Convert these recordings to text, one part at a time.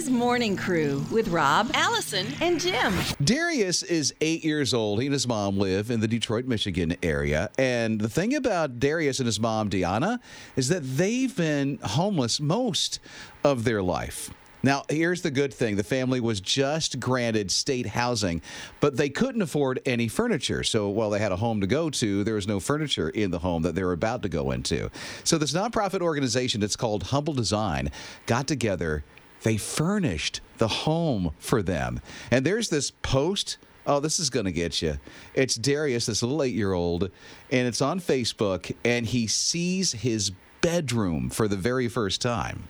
His morning crew with Rob, Allison, and Jim. Darius is eight years old. He and his mom live in the Detroit, Michigan area. And the thing about Darius and his mom, Deanna, is that they've been homeless most of their life. Now, here's the good thing the family was just granted state housing, but they couldn't afford any furniture. So while they had a home to go to, there was no furniture in the home that they were about to go into. So this nonprofit organization that's called Humble Design got together. They furnished the home for them. And there's this post. Oh, this is going to get you. It's Darius, this little eight year old, and it's on Facebook, and he sees his bedroom for the very first time.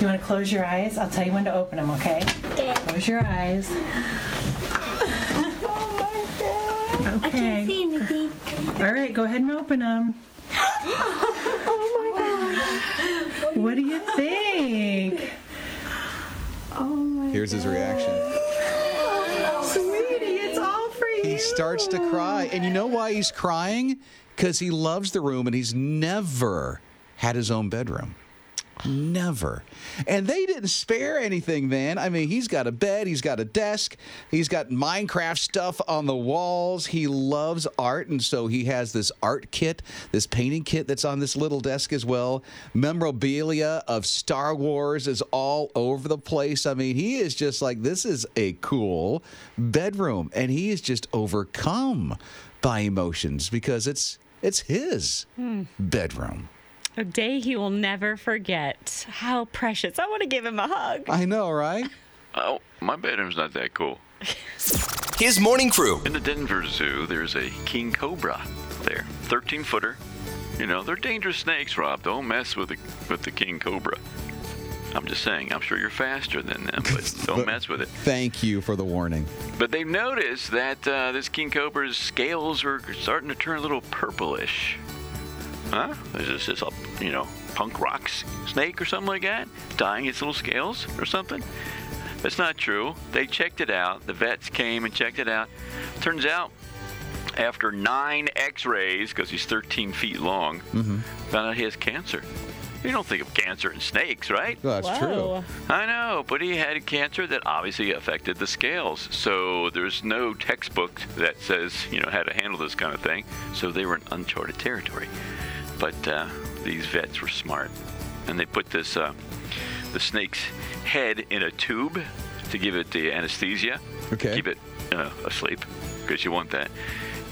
You want to close your eyes? I'll tell you when to open them, okay? Close your eyes. Oh my god. I Okay. can't see anything. All right, go ahead and open them. Oh my god. What do you think? Oh my Here's his reaction. Sweetie, it's all for you. He starts to cry. And you know why he's crying? Because he loves the room and he's never had his own bedroom. Never. And they didn't spare anything, man. I mean, he's got a bed, he's got a desk, he's got Minecraft stuff on the walls. He loves art, and so he has this art kit, this painting kit that's on this little desk as well. Memorabilia of Star Wars is all over the place. I mean, he is just like, this is a cool bedroom, and he is just overcome by emotions because it's it's his hmm. bedroom. A day he will never forget. How precious. I want to give him a hug. I know, right? Oh, my bedroom's not that cool. His morning crew. In the Denver Zoo, there's a king cobra there, 13 footer. You know, they're dangerous snakes, Rob. Don't mess with the with the king cobra. I'm just saying. I'm sure you're faster than them, but don't mess with it. Thank you for the warning. But they've noticed that uh, this king cobra's scales are starting to turn a little purplish. Huh? Is this just a you know punk rock snake or something like that, dying its little scales or something? That's not true. They checked it out. The vets came and checked it out. Turns out, after nine X-rays, because he's 13 feet long, mm-hmm. found out he has cancer. You don't think of cancer in snakes, right? Well, that's Whoa. I know, but he had cancer that obviously affected the scales. So there's no textbook that says, you know, how to handle this kind of thing. So they were in uncharted territory. But uh, these vets were smart. And they put this, uh, the snake's head in a tube to give it the anesthesia. Okay. Keep it uh, asleep, because you want that.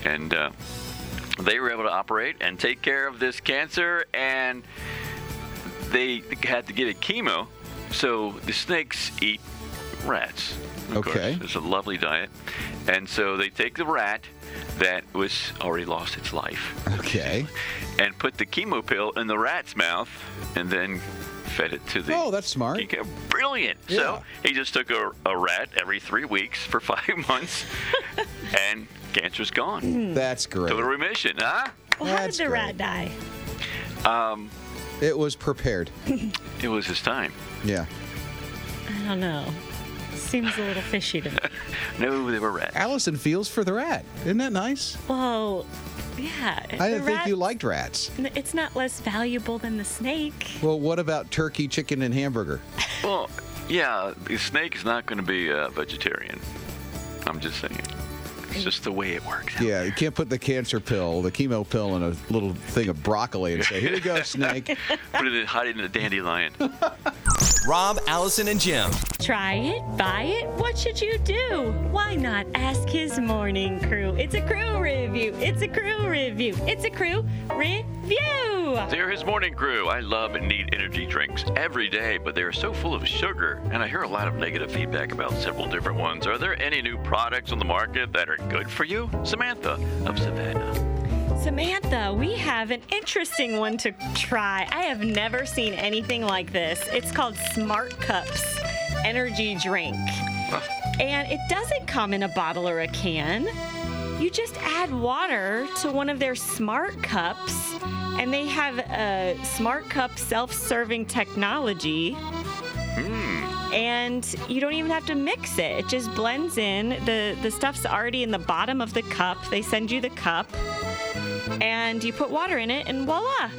And uh, they were able to operate and take care of this cancer. And they had to give it chemo. So the snakes eat rats. Of Okay. Course. It's a lovely diet. And so they take the rat that was already lost its life Okay. and put the chemo pill in the rat's mouth and then fed it to the Oh, that's smart. king cobra. Brilliant. Yeah. So he just took a, a rat every three weeks for five months and cancer's gone. That's great. Total remission, huh? Well, how did the great. rat die? Um, It was prepared. it was his time. Yeah. I don't know. Seems a little fishy to me. No, they were rats. Allison feels for the rat. Isn't that nice? Well, yeah. I didn't the think you liked rats. It's not less valuable than the snake. Well, what about turkey, chicken, and hamburger? Well, yeah, the snake is not going to be a vegetarian. I'm just saying. It's just the way it works. out. Yeah, you can't put the cancer pill, the chemo pill, in a little thing of broccoli and say, "Here you go, snake." Put it in, hide it in a dandelion. Rob, Allison, and Jim. Try it, buy it. What should you do? Why not ask his morning crew? It's a crew review. It's a crew review. It's a crew review. They're his morning crew. I love and need energy drinks every day, but they are so full of sugar, and I hear a lot of negative feedback about several different ones. Are there any new products on the market that are good for you? Samantha of Savannah. Samantha, we have an interesting one to try. I have never seen anything like this. It's called Smart Cups Energy Drink. And it doesn't come in a bottle or a can. You just add water to one of their smart cups, and they have a smart cup self serving technology. Hmm. And you don't even have to mix it. It just blends in. The the stuff's already in the bottom of the cup. They send you the cup and you put water in it and voila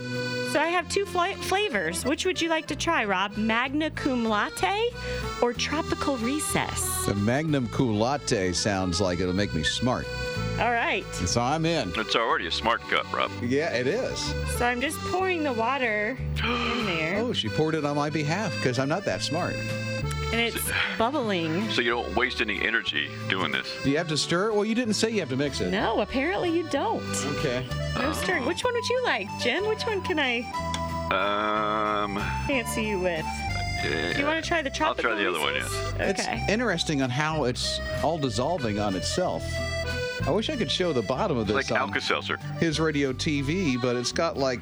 So I have two fla- flavors. Which would you like to try, Rob? Magna cum latte or tropical recess? The Magnum cum Latte sounds like it'll make me smart. All right. So I'm in. It's already a smart cup, Rob. Yeah, it is. So I'm just pouring the water in there, Oh, she poured it on my behalf because I'm not that smart. And it's bubbling. So you don't waste any energy doing this. Do you have to stir it? Well, you didn't say you have to mix it. No, apparently you don't. Okay. No stirring. Which one would you like, Jen? Which one can I Um, fancy you with? Do you want to try the chocolate? I'll tropical try the other one, recess? It's Okay. interesting on how it's all dissolving on itself. I wish I could show the bottom of this like Alka-Seltzer. his radio TV, but it's got like,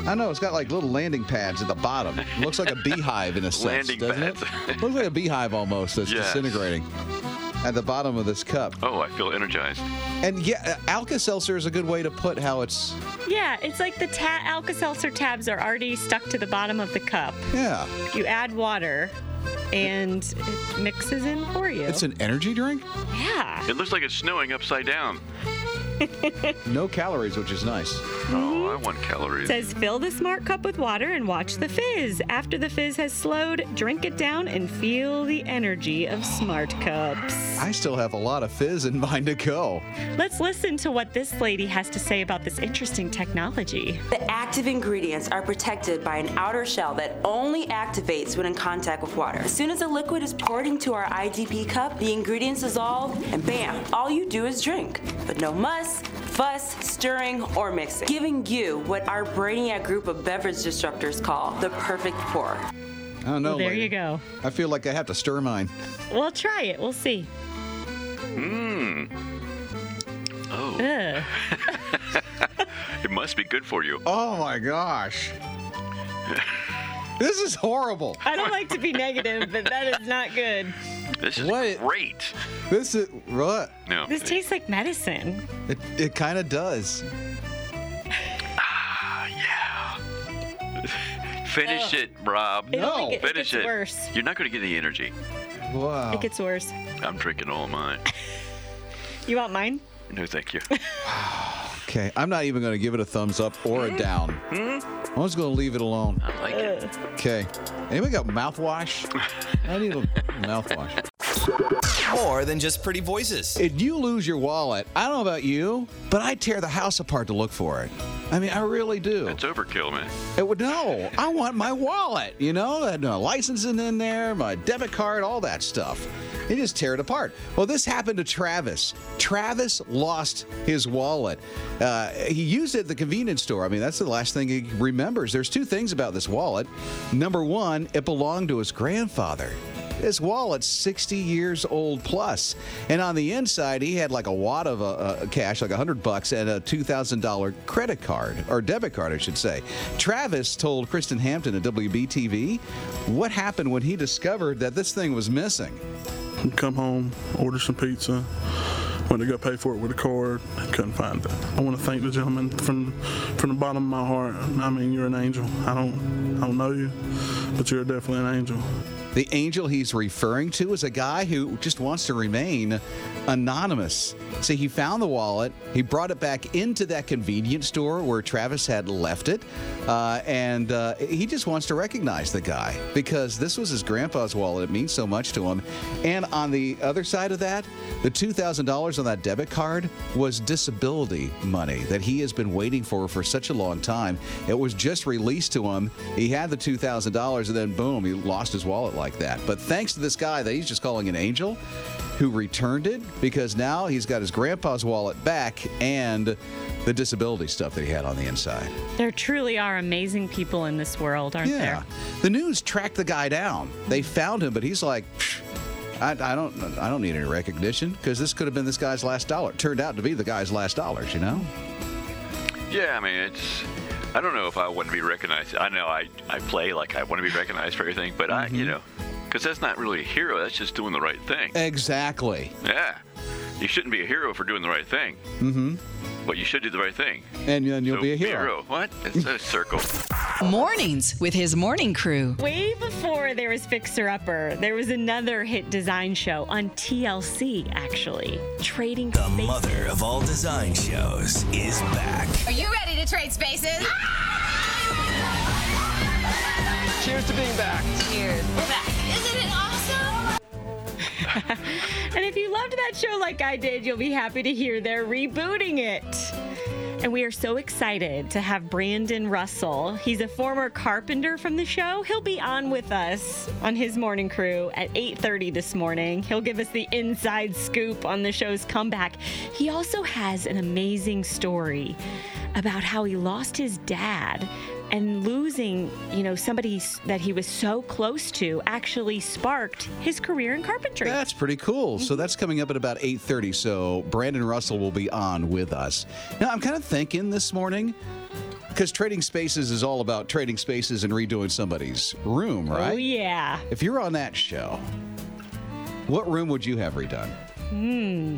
I don't know, it's got like little landing pads at the bottom. It looks like a beehive in a sense, Landing doesn't pads. it? looks like a beehive almost that's Yes. disintegrating at the bottom of this cup. Oh, I feel energized. And yeah, uh, Alka-Seltzer is a good way to put how it's, Yeah, it's like the ta- Alka-Seltzer tabs are already stuck to the bottom of the cup. yeah. You add water, and it mixes in for you. It's an energy drink? yeah. It looks like it's snowing upside down. No calories, which is nice. Oh, I want calories. says fill the smart cup with water and watch the fizz. After the fizz has slowed, drink it down and feel the energy of smart cups. I still have a lot of fizz in mine to go. Let's listen to what this lady has to say about this interesting technology. The active ingredients are protected by an outer shell that only activates when in contact with water. As soon as the liquid is poured into our IDP cup, the ingredients dissolve, and bam, all you do is drink. But no muss, fuss, stirring, or mixing. Giving you what our Brainiac group of beverage disruptors call the perfect pour. I don't know. Well, there lady. you go. I feel like I have to stir mine. We'll try it. We'll see. Mmm. Oh, it must be good for you. Oh my gosh. this is horrible. I don't like to be negative, but that is not good. This is What? great. This is what? No. This tastes like medicine. It, it kind of does. Ah, yeah. Finish it, Rob. It'll No. make it, it Finish gets it. worse. You're not going to get any energy. Wow. It gets worse. I'm drinking all mine. You want mine? No, thank you. okay, I'm not even going to give it a thumbs up or a down. I'm just going to leave it alone. I like it. Okay. Anybody got mouthwash? I need a mouthwash. More than just pretty voices. If you lose your wallet, I don't know about you, but I tear the house apart to look for it. I mean, I really do. It's overkill, man. It would no. I want my wallet. You know, and uh, licensing in there, my debit card, all that stuff. They just tear it apart. Well, this happened to Travis. Travis lost his wallet. Uh, he used it at the convenience store. I mean, that's the last thing he remembers. There's two things about this wallet. Number one, it belonged to his grandfather. His wallet's 60 years old plus. plus, and on the inside he had like a wad of uh, uh, cash, like 100 bucks, and a $2,000 credit card or debit card, I should say. Travis told Kristen Hampton at WBTV what happened when he discovered that this thing was missing. Come home, order some pizza. Went to go pay for it with a card. Couldn't find it. I want to thank the gentleman from from the bottom of my heart. I mean, you're an angel. I don't I don't know you, but you're definitely an angel. The angel he's referring to is a guy who just wants to remain anonymous. See, he found the wallet, he brought it back into that convenience store where Travis had left it, uh, and uh, he just wants to recognize the guy because this was his grandpa's wallet. It means so much to him. And on the other side of that, the $2,000 on that debit card was disability money that he has been waiting for for such a long time. It was just released to him. He had the $2,000 and then boom, he lost his wallet like that. But thanks to this guy that he's just calling an angel who returned it because now he's got his grandpa's wallet back and the disability stuff that he had on the inside. There truly are amazing people in this world, aren't there? Yeah. there? The news tracked the guy down. They found him, but he's like, I, I don't, I don't need any recognition because this could have been this guy's last dollar. It turned out to be the guy's last dollars. You know? Yeah, I mean, it's. I don't know if I want to be recognized. I know I, I play like I want to be recognized for everything, but I, you mm-hmm. know, because that's not really a hero. That's just doing the right thing. Exactly. Yeah. You shouldn't be a hero for doing the right thing, Mm-hmm. but you should do the right thing. And then you'll So be a hero. What? It's a circle. Mornings with his morning crew. Way before there was Fixer Upper, there was another hit design show on TLC, actually. Trading The Spaces. mother of all design shows is back. Are you ready to trade spaces? Cheers to being back. Cheers. We're back. And if you loved that show like I did, you'll be happy to hear they're rebooting it. And we are so excited to have Brandon Russell. He's a former carpenter from the show. He'll be on with us on his morning crew at 8:30 this morning. He'll give us the inside scoop on the show's comeback. He also has an amazing story about how he lost his dad and losing, you know, somebody that he was so close to actually sparked his career in carpentry. That's pretty cool. So that's coming up at about 8:30. So Brandon Russell will be on with us. Now I'm kind of thinking this morning because trading spaces is all about trading spaces and redoing somebody's room, right? Oh yeah. If you're on that show, what room would you have redone? Hmm.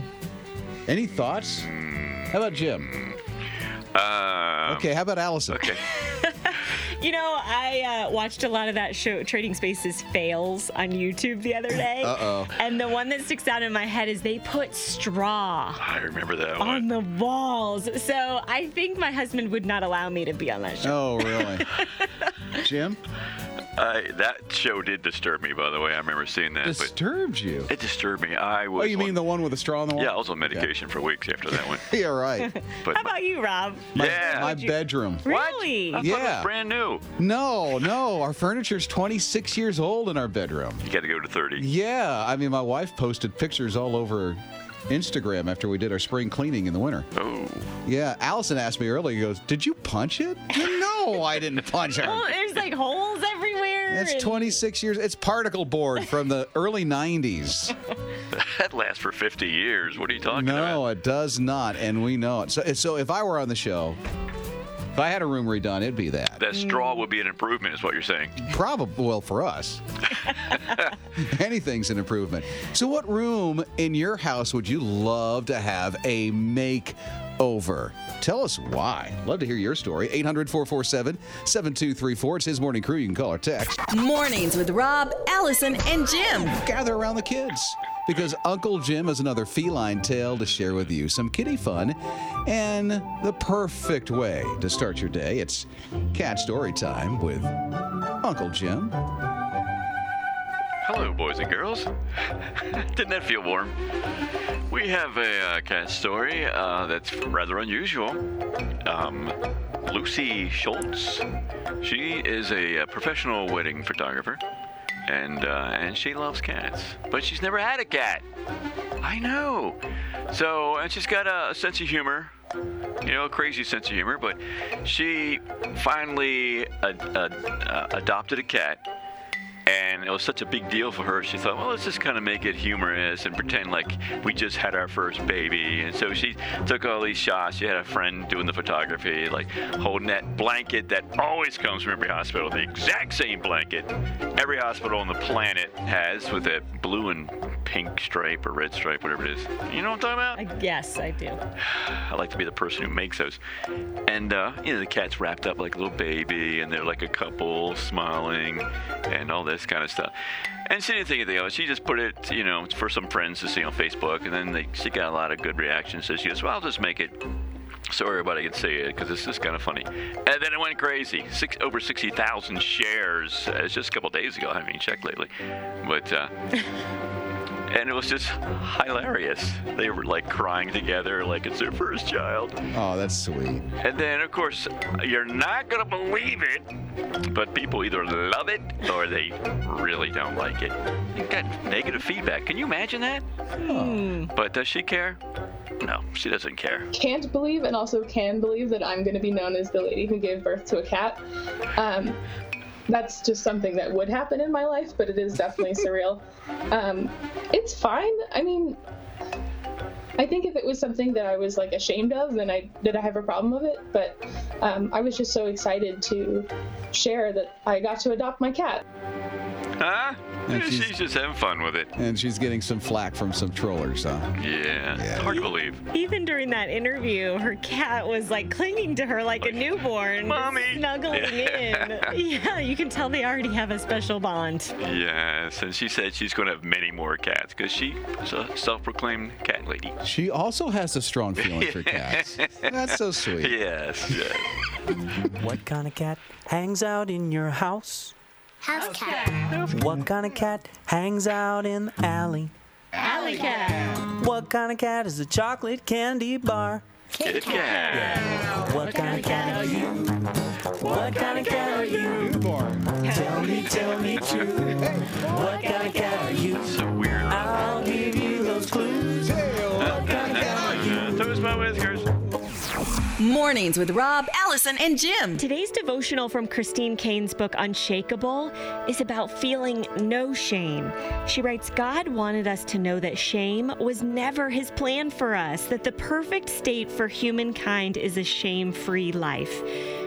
Any thoughts? How about Jim? Uh, Okay, how about Allison? Okay. You know, I uh, watched a lot of that show, Trading Spaces Fails, on YouTube the other day. Uh-oh. And the one that sticks out in my head is they put straw I remember that one. on the walls. So I think my husband would not allow me to be on that show. Oh, really? Jim? I, that show did disturb me, by the way. I remember seeing that. Disturbed you? It disturbed me. I oh, was. Oh, you mean the one with the straw on the wall? Yeah, I was on medication for weeks after that one. Yeah, right. But How about you, Rob? My, Yeah. my bedroom. Really? I thought Yeah. brand new. No, no. Our furniture's 26 years old in our bedroom. You got to go to 30. Yeah, I mean, my wife posted pictures all over Instagram after we did our spring cleaning in the winter. Oh. Yeah, Allison asked me earlier. He goes, "Did you punch it?" no, I didn't punch Well, it. there's like holes everywhere. That's 26 years. It's particle board from the early 90s. That lasts for 50 years. What are you talking about? No, it does not, and we know it. So, so if I were on the show, if I had a room redone, it'd be that. That straw would be an improvement, is what you're saying. Probably, well, for us. Anything's an improvement. So, what room in your house would you love to have a makeover? Tell us why. Love to hear your story. 800 447 7234. It's his morning crew. You can call or text. Mornings with Rob, Allison, and Jim. Gather around the kids because Uncle Jim has another feline tale to share with you. Some kitty fun and the perfect way to start your day. It's cat story time with Uncle Jim. Hello, boys and girls. Didn't that feel warm? We have a uh, cat story uh, that's rather unusual. Um, Lucy Schultz. She is a, uh professional wedding photographer, and uh, and she loves cats, but she's never had a cat. I know. So, and she's got a sense of humor. You know, a crazy sense of humor, but she finally ad- ad- uh, adopted a cat and it was such a big deal for her. She thought, well, let's just kind of make it humorous and pretend like we just had our first baby. And so she took all these shots. She had a friend doing the photography, like holding that blanket that always comes from every hospital, the exact same blanket every hospital on the planet has with that blue and pink stripe or red stripe, whatever it is. You know what I'm talking about? I- Yes, I do. I like to be the person who makes those. And, uh, you know, the cat's wrapped up like a little baby, and they're like a couple smiling and all this kind of stuff. And she didn't think anything of it. She just put it, you know, for some friends to see on Facebook, and then they, she got a lot of good reactions. So she goes, well, I'll just make it so everybody can see it because this is kind of funny. And then it went crazy. Six, over 60,000 shares. Uh, It's just a couple days ago. I haven't even checked lately. But, uh, and it was just hilarious. They were like crying together like it's their first child. Oh, that's sweet. And then, of course, you're not going to believe it, but people either love it or they really don't like it. They got negative feedback. Can you imagine that? But does she care? No, she doesn't care. can't believe and also can believe that I'm going to be known as the lady who gave birth to a cat. Um, that's just something that would happen in my life, but it is definitely surreal. Um, it's fine. I mean, I think if it was something that I was like ashamed of, then I did I have a problem with it. But um, I was just so excited to share that I got to adopt my cat. Huh? And she's, she's- just having fun with it. And she's getting some flack from some trollers, huh? Yeah, it's hard to believe. Even during that interview, her cat was like clinging to her like a newborn, Mommy. snuggling in. Yeah, you can tell they already have a special bond. Yes, and she said she's going to have many more cats because she's a self-proclaimed cat lady. She also has a strong feeling for cats. That's so sweet. Yes, yes. What kind of cat hangs out in your house? House cat. What kind of cat hangs out in the alley? Alley cat. What kind of cat is a chocolate candy bar? Kit Kat. What kind of cat are you? What kind of cat are you? Tell me, tell me true. What kind of cat are you? So weird. I'll give you those clues. Mornings with Rob, Allison, and Jim. Today's devotional from Christine Caine's book Unshakable is about feeling no shame. She writes God wanted us to know that shame was never his plan for us, that the perfect state for humankind is a shame free life.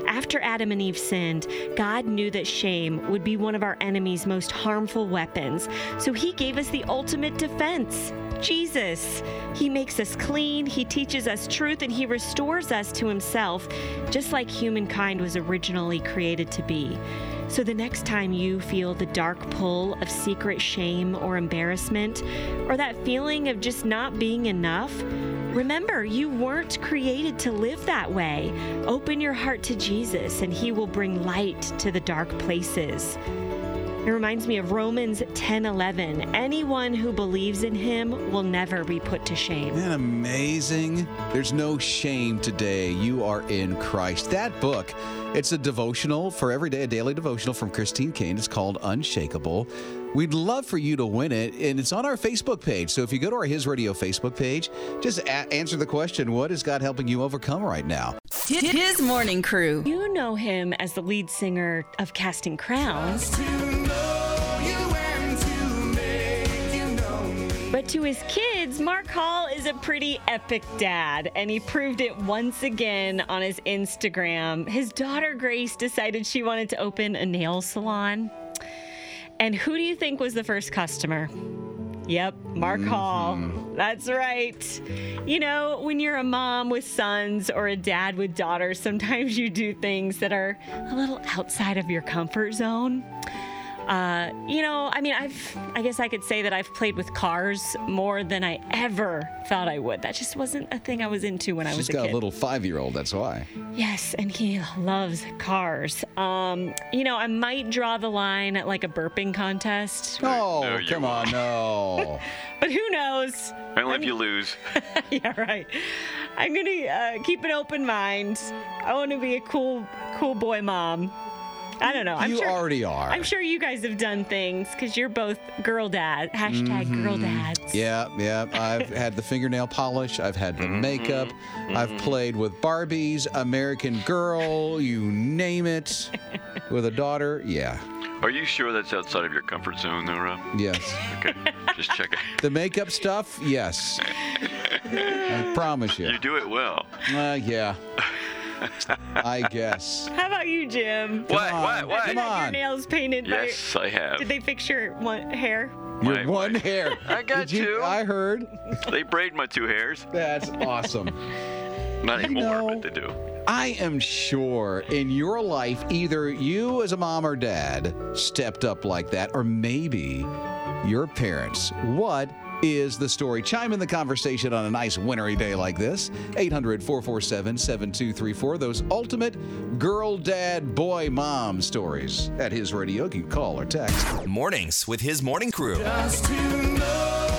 After Adam and Eve sinned, God knew that shame would be one of our enemy's most harmful weapons. So he gave us the ultimate defense Jesus. He makes us clean, He teaches us truth, and He restores us to Himself, just like humankind was originally created to be. So the next time you feel the dark pull of secret shame or embarrassment, or that feeling of just not being enough, remember you weren't created to live that way. Open your heart to Jesus, and He will bring light to the dark places. It reminds me of Romans 10:11. Anyone who believes in him will never be put to shame. Isn't that amazing? There's no shame today. You are in Christ. That book, it's a devotional for every day, a daily devotional from Christine Caine. It's called Unshakable. We'd love for you to win it, and it's on our Facebook page. So if you go to our His Radio Facebook page, just a- answer the question What is God helping you overcome right now? His morning crew. You know him as the lead singer of Casting Crowns. But to his kids, Mark Hall is a pretty epic dad, and he proved it once again on his Instagram. His daughter Grace decided she wanted to open a nail salon. And who do you think was the first customer? Yep, Mark mm-hmm. Hall. That's right. You know, when you're a mom with sons or a dad with daughters, sometimes you do things that are a little outside of your comfort zone. Uh, you know, I mean, I've, I guess I could say that I've played with cars more than I ever thought I would. That just wasn't a thing I was into when I was She's a got a little five year old, that's why. Yes, and he loves cars. Um, you know, I might draw the line at like a burping contest, Oh, No, you come on, no. but who knows? Only if you lose. yeah, right. I'm gonna uh, keep an open mind. I want to be a cool, cool boy mom. I don't know. I'm you sure, already are. I'm sure you guys have done things because you're both girl dad. Hashtag girl dads. Mm-hmm. Yeah, yeah. I've had the fingernail polish. I've had the makeup. I've played with Barbies, American Girl, you name it. with a daughter, yeah. Are you sure that's outside of your comfort zone, though, Rob? Yes. Okay, just check it. The makeup stuff, yes. I promise you. You do it well. Uh, yeah. I guess. How about you, Jim? What? on, What? What? come on. Your nails painted. by- Yes, I have. Did they fix your one hair? Your My- one hair. I got Did you, two. I heard. They braid my two hairs. That's awesome. Not anymore, know- but they do. I am sure in your life, either you as a mom or dad stepped up like that, or maybe your parents. What is the story? Chime in the conversation on a nice wintry day like this. 800 447 7234. Those ultimate girl, dad, boy, mom stories at his radio. You can call or text. Mornings with his morning crew.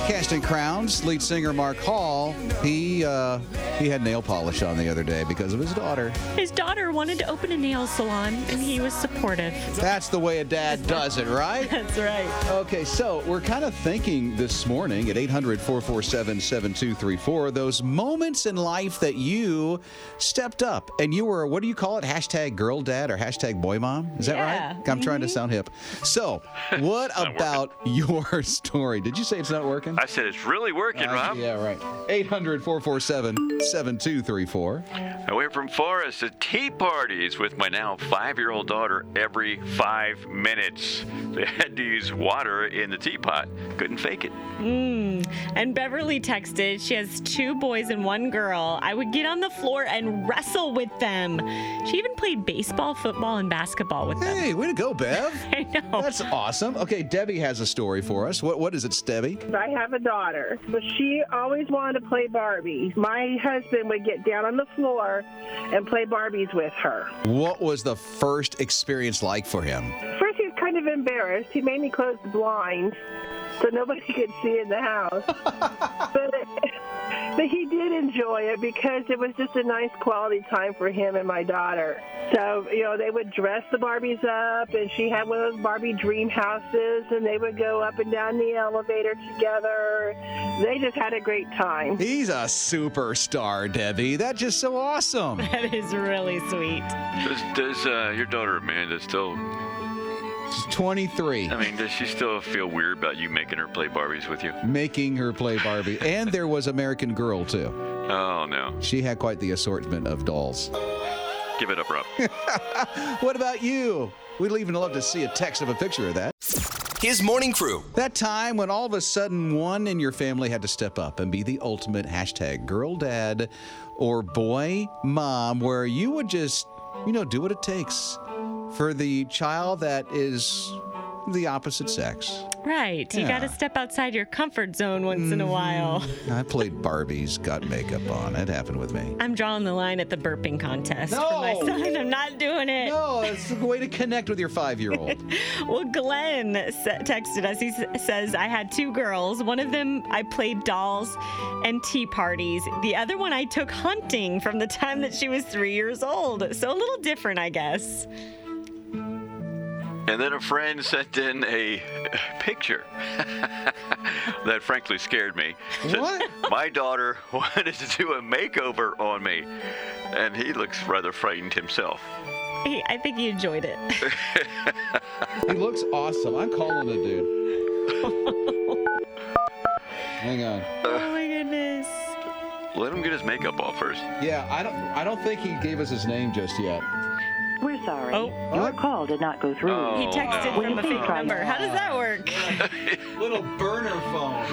Casting Crowns, lead singer Mark Hall. He uh, he had nail polish on the other day because of his daughter. His daughter wanted to open a nail salon, and he was supportive. That's the way a dad does it, right? That's right. Okay, so we're kind of thinking this morning at 800 447 7234 those moments in life that you stepped up and you were, what do you call it? Hashtag girl dad or hashtag boy mom? Is that Yeah. right? I'm trying to sound hip. So, what not about your story? Did you say it's not working? I said it's really working, Uh, Rob. yeah, right. 800 447 7234. I went from forest to tea parties with my now five-year-old daughter every five minutes. They had to use water in the teapot. Couldn't fake it. Mm. And Beverly texted, she has two boys and one girl. I would get on the floor and wrestle with them. She even played baseball, football, and basketball with them. Hey, way to go, Bev. I know. That's awesome. Okay, Debbie has a story for us. What What is it, Debbie? I have a daughter, but she always wanted to play Barbie. My husband would get down on the floor and play Barbies with her. What was the first experience like for him? First, he was kind of of embarrassed. He made me close the blinds so nobody could see in the house. but, but he did enjoy it because it was just a nice quality time for him and my daughter. So, you know, they would dress the Barbies up, and she had one of those Barbie dream houses, and they would go up and down the elevator together. They just had a great time. He's a superstar, Debbie. That's just so awesome. That is really sweet. Does, does uh, your daughter Amanda still? She's 23. I mean, does she still feel weird about you making her play Barbies with you? Making her play Barbie. and there was American Girl, too. Oh no! She had quite the assortment of dolls. Give it up, Rob. What about you? We'd even love to see a text of a picture of that. His morning crew. That time when all of a sudden one in your family had to step up and be the ultimate hashtag girl dad or boy mom, where you would just, you know, do what it takes for the child that is the opposite sex. Right. You Yeah. got to step outside your comfort zone once in a mm-hmm. while. I played Barbies, got makeup on. It happened with me. I'm drawing the line at the burping contest for my son. I'm not doing it. No, it's a way to connect with your five year old. Well, Glenn texted us. He s- says, I had two girls. One of them I played dolls and tea parties. The other one I took hunting from the time that she was three years old. So a little different, I guess. And then a friend sent in a picture that frankly scared me. Said, What? My daughter wanted to do a makeover on me, and he looks rather frightened himself. He, I think he enjoyed it. He looks awesome. I'm calling the dude. Hang on. oh my goodness. Let him get his makeup off first. Yeah, I don't. I don't think he gave us his name just yet. We're sorry. Oh. Your call did not go through. Oh, He texted no. from a fake number. How does that work? Little burner phone.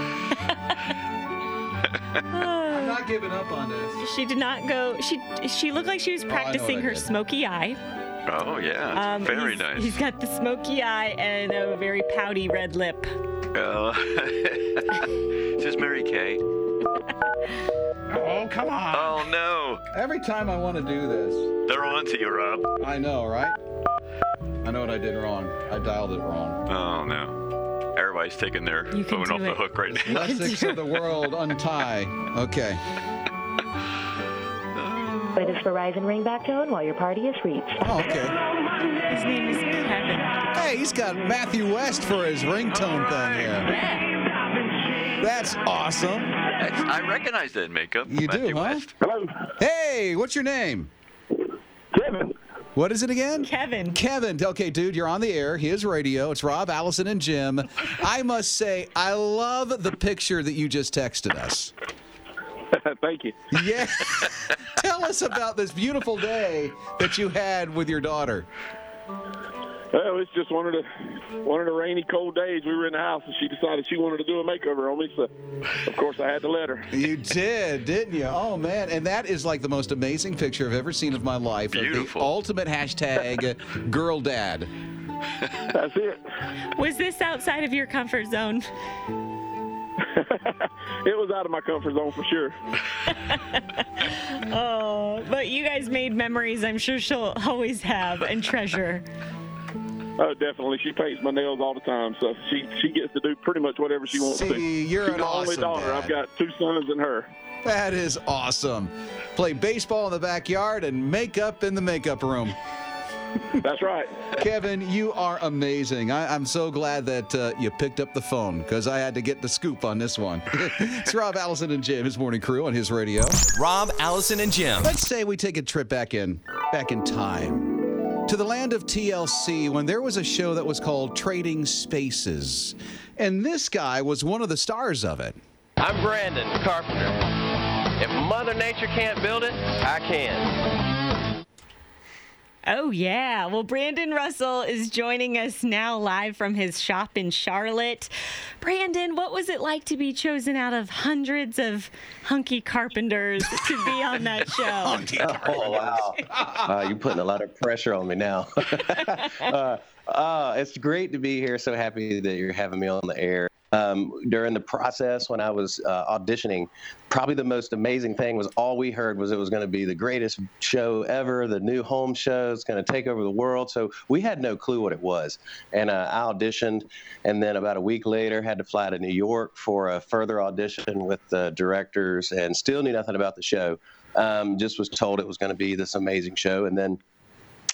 I'm not giving up on this. She did not go. She she looked like she was Oh, I know what practicing I her smoky eye. Oh yeah, it's very he's, nice. He's got the smoky eye and a very pouty red lip. Uh, is this Mary Kay? Oh, come on. Oh no, Every time I want to do this, they're on to you, Rob. I know, right? I know what I did wrong. I dialed it wrong. Oh no, everybody's taking their You phone do off the hook right now. Lessons of the world untie. Okay. Play this Verizon ringback tone while your party is reached. Oh, okay. His name is Kevin. Hey, he's got Matthew West for his ringtone thing here. That's awesome. I recognize that makeup. You do, Matthew huh? West. Hello, Hey, what's your name? Kevin. What is it again? Kevin. Kevin. Okay, dude, you're on the air. His radio. It's Rob, Allison, and Jim. I must say, I love the picture that you just texted us. Thank you. Yeah. Tell us about this beautiful day that you had with your daughter. Well, it's just one of the one of the rainy, cold days. We were in the house, and she decided she wanted to do a makeover on me. So, of course, I had to let her. You did, didn't you? Oh man, and that is like the most amazing picture I've ever seen of my life. of Beautiful. The ultimate hashtag girl dad. That's it. Was this outside of your comfort zone? It was out of my comfort zone for sure. Oh, but you guys made memories I'm sure she'll always have and treasure. Oh, definitely. She paints my nails all the time, so she she gets to do pretty much whatever she wants to. See, you're She's an my only daughter. dad. I've got two sons and her. That is awesome. Play baseball in the backyard and makeup in the makeup room. That's right. Kevin, you are amazing. I, I'm so glad that uh, you picked up the phone because I had to get the scoop on this one. it's Rob Allison and Jim, his morning crew on his radio. Rob, Allison, and Jim. Let's say we take a trip back in, back in time, to the land of TLC when there was a show that was called Trading Spaces, and this guy was one of the stars of it. I'm Brandon Carpenter. If Mother Nature can't build it, I can. Oh, yeah. Well, Brandon Russell is joining us now live from his shop in Charlotte. Brandon, what was it like to be chosen out of hundreds of hunky carpenters to be on that show? Oh, wow. Uh, you're putting a lot of pressure on me now. uh, uh, it's great to be here. So happy that you're having me on the air. Um, during the process when I was uh, auditioning, probably the most amazing thing was all we heard was it was going to be the greatest show ever, the new home show. It's going to take over the world. So we had no clue what it was. And uh, I auditioned, and then about a week later, had to fly to New York for a further audition with the directors, and still knew nothing about the show. Um, just was told it was going to be this amazing show, and then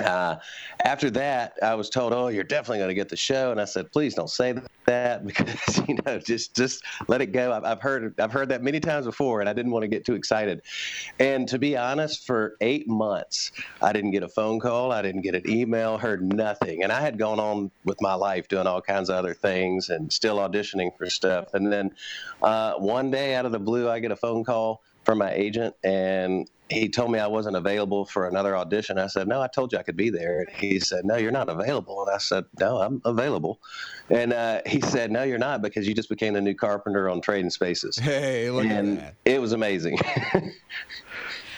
uh, after that, I was told, "Oh, you're definitely going to get the show," and I said, "Please don't say that because you know, just just let it go." I've, I've heard I've heard that many times before, and I didn't want to get too excited. And to be honest, for eight months, I didn't get a phone call, I didn't get an email, heard nothing, and I had gone on with my life doing all kinds of other things and still auditioning for stuff. And then uh, one day, out of the blue, I get a phone call from my agent, and he told me I wasn't available for another audition. I said, No, I told you I could be there. And he said, No, you're not available. And I said, No, I'm available. And uh, he said, No, you're not because you just became the new carpenter on Trading Spaces. Hey, look and at that. It was amazing.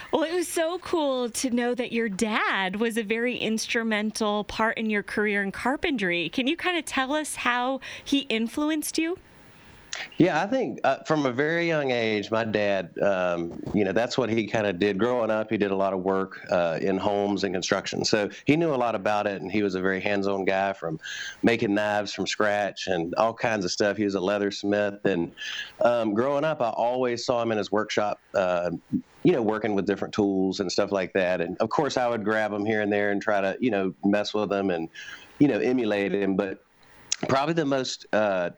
Well, it was so cool to know that your dad was a very instrumental part in your career in carpentry. Can you kind of tell us how he influenced you? Yeah, I think uh, from a very young age, my dad, um, you know, that's what he kind of did. Growing up, he did a lot of work uh, in homes and construction. So he knew a lot about it, and he was a very hands on guy from making knives from scratch and all kinds of stuff. He was a leathersmith. And um, growing up, I always saw him in his workshop. Uh, you know, working with different tools and stuff like that. And of course, I would grab him here and there and try to, you know, mess with him and, you know, emulate him. But probably the most uh,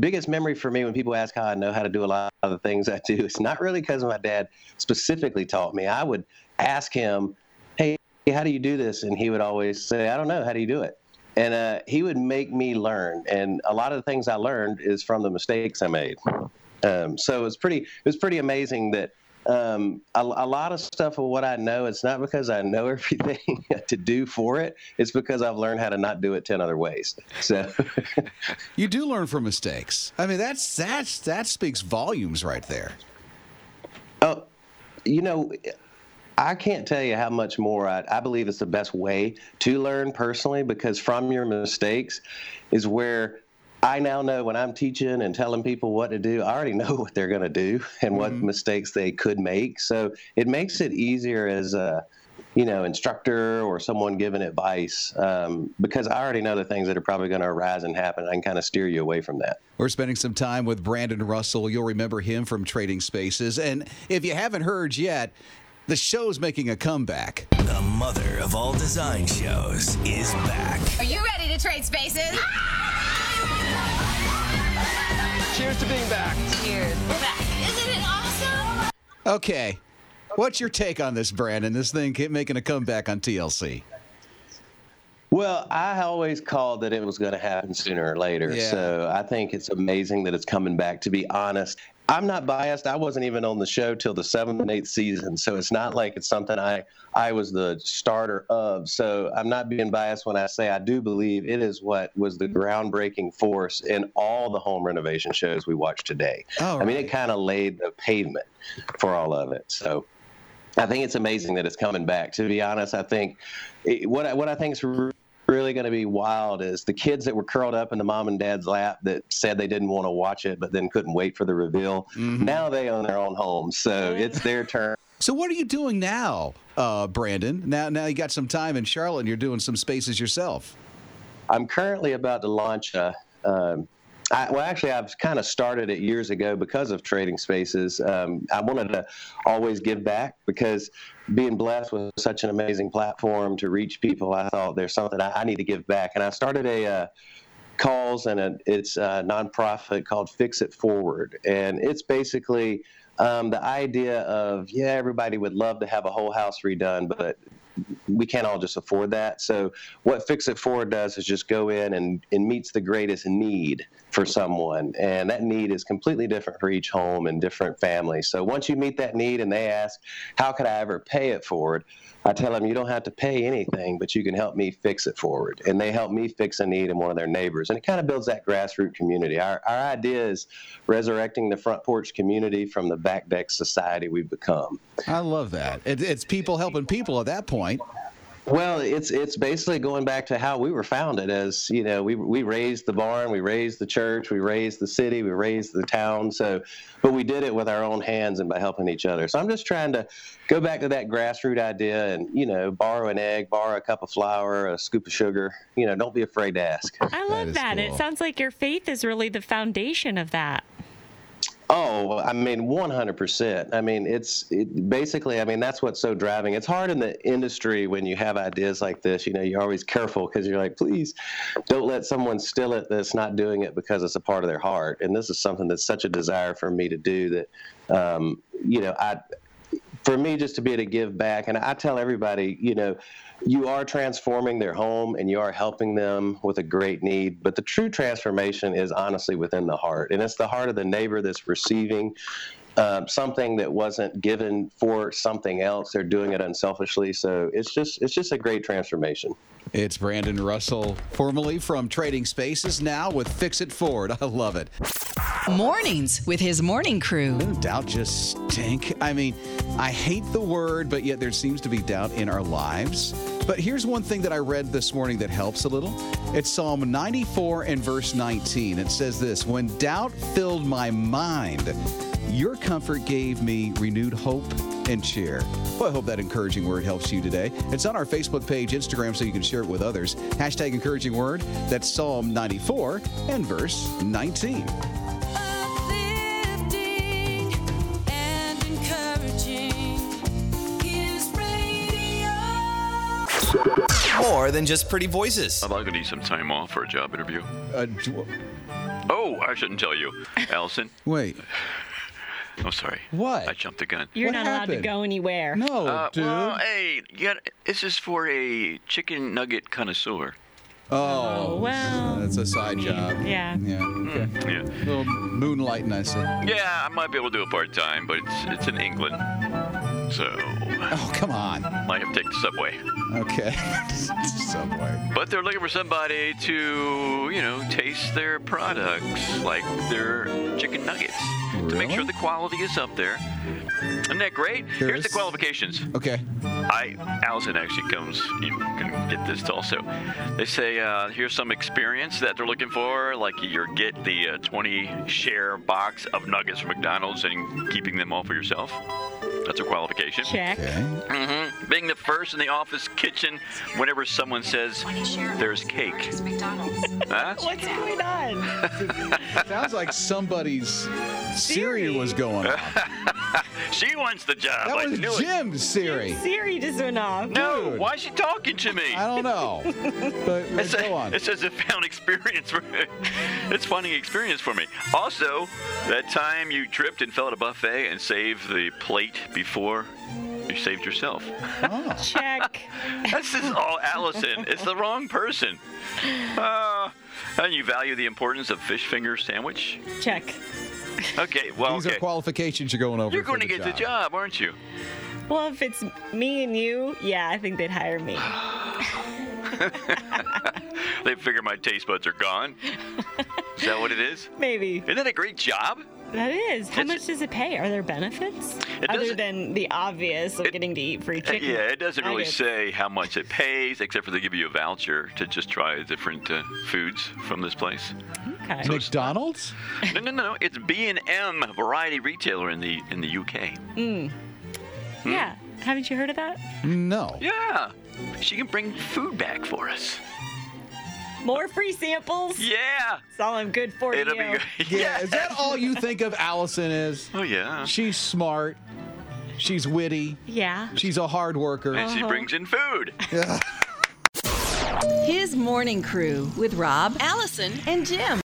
biggest memory for me when people ask how I know how to do a lot of the things I do, it's not really because my dad specifically taught me. I would ask him, "Hey, how do you do this?" And he would always say, "I don't know. How do you do it?" And uh, he would make me learn. And a lot of the things I learned is from the mistakes I made. Um, so it's pretty. It was pretty amazing that um, a, a, lot of stuff of what I know, it's not because I know everything to do for it. It's because I've learned how to not do it 10 other ways. So you do learn from mistakes. I mean, that's, that's, that speaks volumes right there. Oh, you know, I can't tell you how much more I, I believe it's the best way to learn personally because from your mistakes is where I now know when I'm teaching and telling people what to do, I already know what they're going to do and what Mm-hmm. mistakes they could make. So it makes it easier as a, you know, instructor or someone giving advice um, because I already know the things that are probably going to arise and happen. I can kind of steer you away from that. We're spending some time with Brandon Russell. You'll remember him from Trading Spaces. And if you haven't heard yet, the show's making a comeback. The mother of all design shows is back. Are you ready to trade spaces? Ah! Cheers to being back. Cheers. We're back. Isn't it awesome? Okay. What's your take on this, Brandon? This thing keep making a comeback on TLC. Well, I always called that it was going to happen sooner or later. Yeah. So I think it's amazing that it's coming back. To be honest, I'm not biased. I wasn't even on the show till the seventh and eighth season, so it's not like it's something I I was the starter of. So I'm not being biased when I say I do believe it is what was the groundbreaking force in all the home renovation shows we watch today. Oh, I mean, it kind of laid the pavement for all of it. So. I think it's amazing that it's coming back. To be honest, I think it, what I, what I think is really going to be wild is the kids that were curled up in the mom and dad's lap that said they didn't want to watch it, but then couldn't wait for the reveal. Now they own their own homes, so it's their turn. So what are you doing now, uh, Brandon? Now, now you got some time in Charlotte, and you're doing some spaces yourself. I'm currently about to launch a. Um, I, well, actually, I've kind of started it years ago because of Trading Spaces. Um, I wanted to always give back because being blessed with such an amazing platform to reach people, I thought there's something I, I need to give back. And I started a uh, calls and a, it's a nonprofit called Fix It Forward, and it's basically um, the idea of yeah, everybody would love to have a whole house redone, but we can't all just afford that. So what Fix It Forward does is just go in and, and meets the greatest need for someone. And that need is completely different for each home and different family. So once you meet that need and they ask, how could I ever pay it forward? I tell them you don't have to pay anything, but you can help me fix it forward. And they help me fix a need in one of their neighbors. And it kind of builds that grassroots community. Our, our idea is resurrecting the front porch community from the back deck society we've become. I love that. It, it's people helping people at that point. Well, it's it's basically going back to how we were founded as, you know, we we raised the barn, we raised the church, we raised the city, we raised the town. So, but we did it with our own hands and by helping each other. So I'm just trying to go back to that grassroots idea and, you know, borrow an egg, borrow a cup of flour, a scoop of sugar. You know, don't be afraid to ask. I love that. It sounds like your faith is really the foundation of that. Oh, I mean, 100%. I mean, it's it, basically, I mean, that's what's so driving. It's hard in the industry when you have ideas like this. You know, you're always careful because you're like, please don't let someone steal it that's not doing it because it's a part of their heart. And this is something that's such a desire for me to do that, um, you know, I, for me just to be able to give back and i tell everybody you know you are transforming their home and you are helping them with a great need but the true transformation is honestly within the heart and it's the heart of the neighbor that's receiving um, something that wasn't given for something else they're doing it unselfishly so it's just it's just a great transformation It's Brandon Russell, formerly from Trading Spaces, now with Fix It Ford. I love it. Mornings with his morning crew. Doesn't doubt just stink? I mean, I hate the word, but yet there seems to be doubt in our lives. But here's one thing that I read this morning that helps a little. It's Psalm 94 and verse 19. It says this When doubt filled my mind, your comfort gave me renewed hope and cheer. Well, I hope that encouraging word helps you today. It's on our Facebook page, Instagram, so you can share it with others. Hashtag encouraging word. That's Psalm 94 and verse 19. More than just pretty voices. I'm going to need some time off for a job interview. Uh, oh, I shouldn't tell you, Allison. Wait. I'm sorry. What? I jumped the gun. You're not allowed to go anywhere. No, Uh, dude. well, hey, you got, this is for a chicken nugget connoisseur. Oh, well. That's a side job. Yeah. Yeah. Okay. Yeah. little moonlighting, I see. Yeah, I might be able to do it part time, but it's it's in England, so Oh, come on. might have to take the subway. Okay. Subway. But they're looking for somebody to, you know, taste their products, like their chicken nuggets, to make sure the quality is up there. Isn't that great? Here's the qualifications. Okay. I Allison actually comes. You can get this also. They say uh, here's some experience that they're looking for, like you get the uh, 20 share box of nuggets from McDonald's and keeping them all for yourself. That's a qualification. Check. Mm-hmm. Being the first in the office kitchen whenever someone says there's cake. Huh? What's going on? Sounds like somebody's Siri was going on. she wants the job. That I was knew it. Jim's Siri. Siri just went off. No, why is she talking to me? I don't know. But It says, go on. it says a found experience for me. it's finding experience for me. Also, that time you tripped and fell at a buffet and saved the plate before you saved yourself. Check. This is all Allison. It's the wrong person. Uh, and you value the importance of fish finger sandwich? Check. Okay, well, These okay. are qualifications you're going over. You're for going to get the job, aren't you? Well, if it's me and you, yeah, I think they'd hire me. They figure my taste buds are gone. Is that what it is? Maybe. Isn't that a great job? That is. How much does it pay? Are there benefits? Other than the obvious of getting to eat free chicken. Yeah, it doesn't really say how much it pays, except for they give you a voucher to just try different uh, foods from this place. Okay. So McDonald's? No, no, no, no. It's B and M variety retailer in the in the UK. Mm. Yeah. Haven't you heard of that? No. Yeah, she can bring food back for us. More free samples? Yeah. That's all I'm good for It'll you. be Yeah, is that all you think of Allison is? Oh yeah. She's smart. She's witty. Yeah. She's a hard worker. And she uh-huh. brings in food. His morning crew with Rob, Allison, and Jim.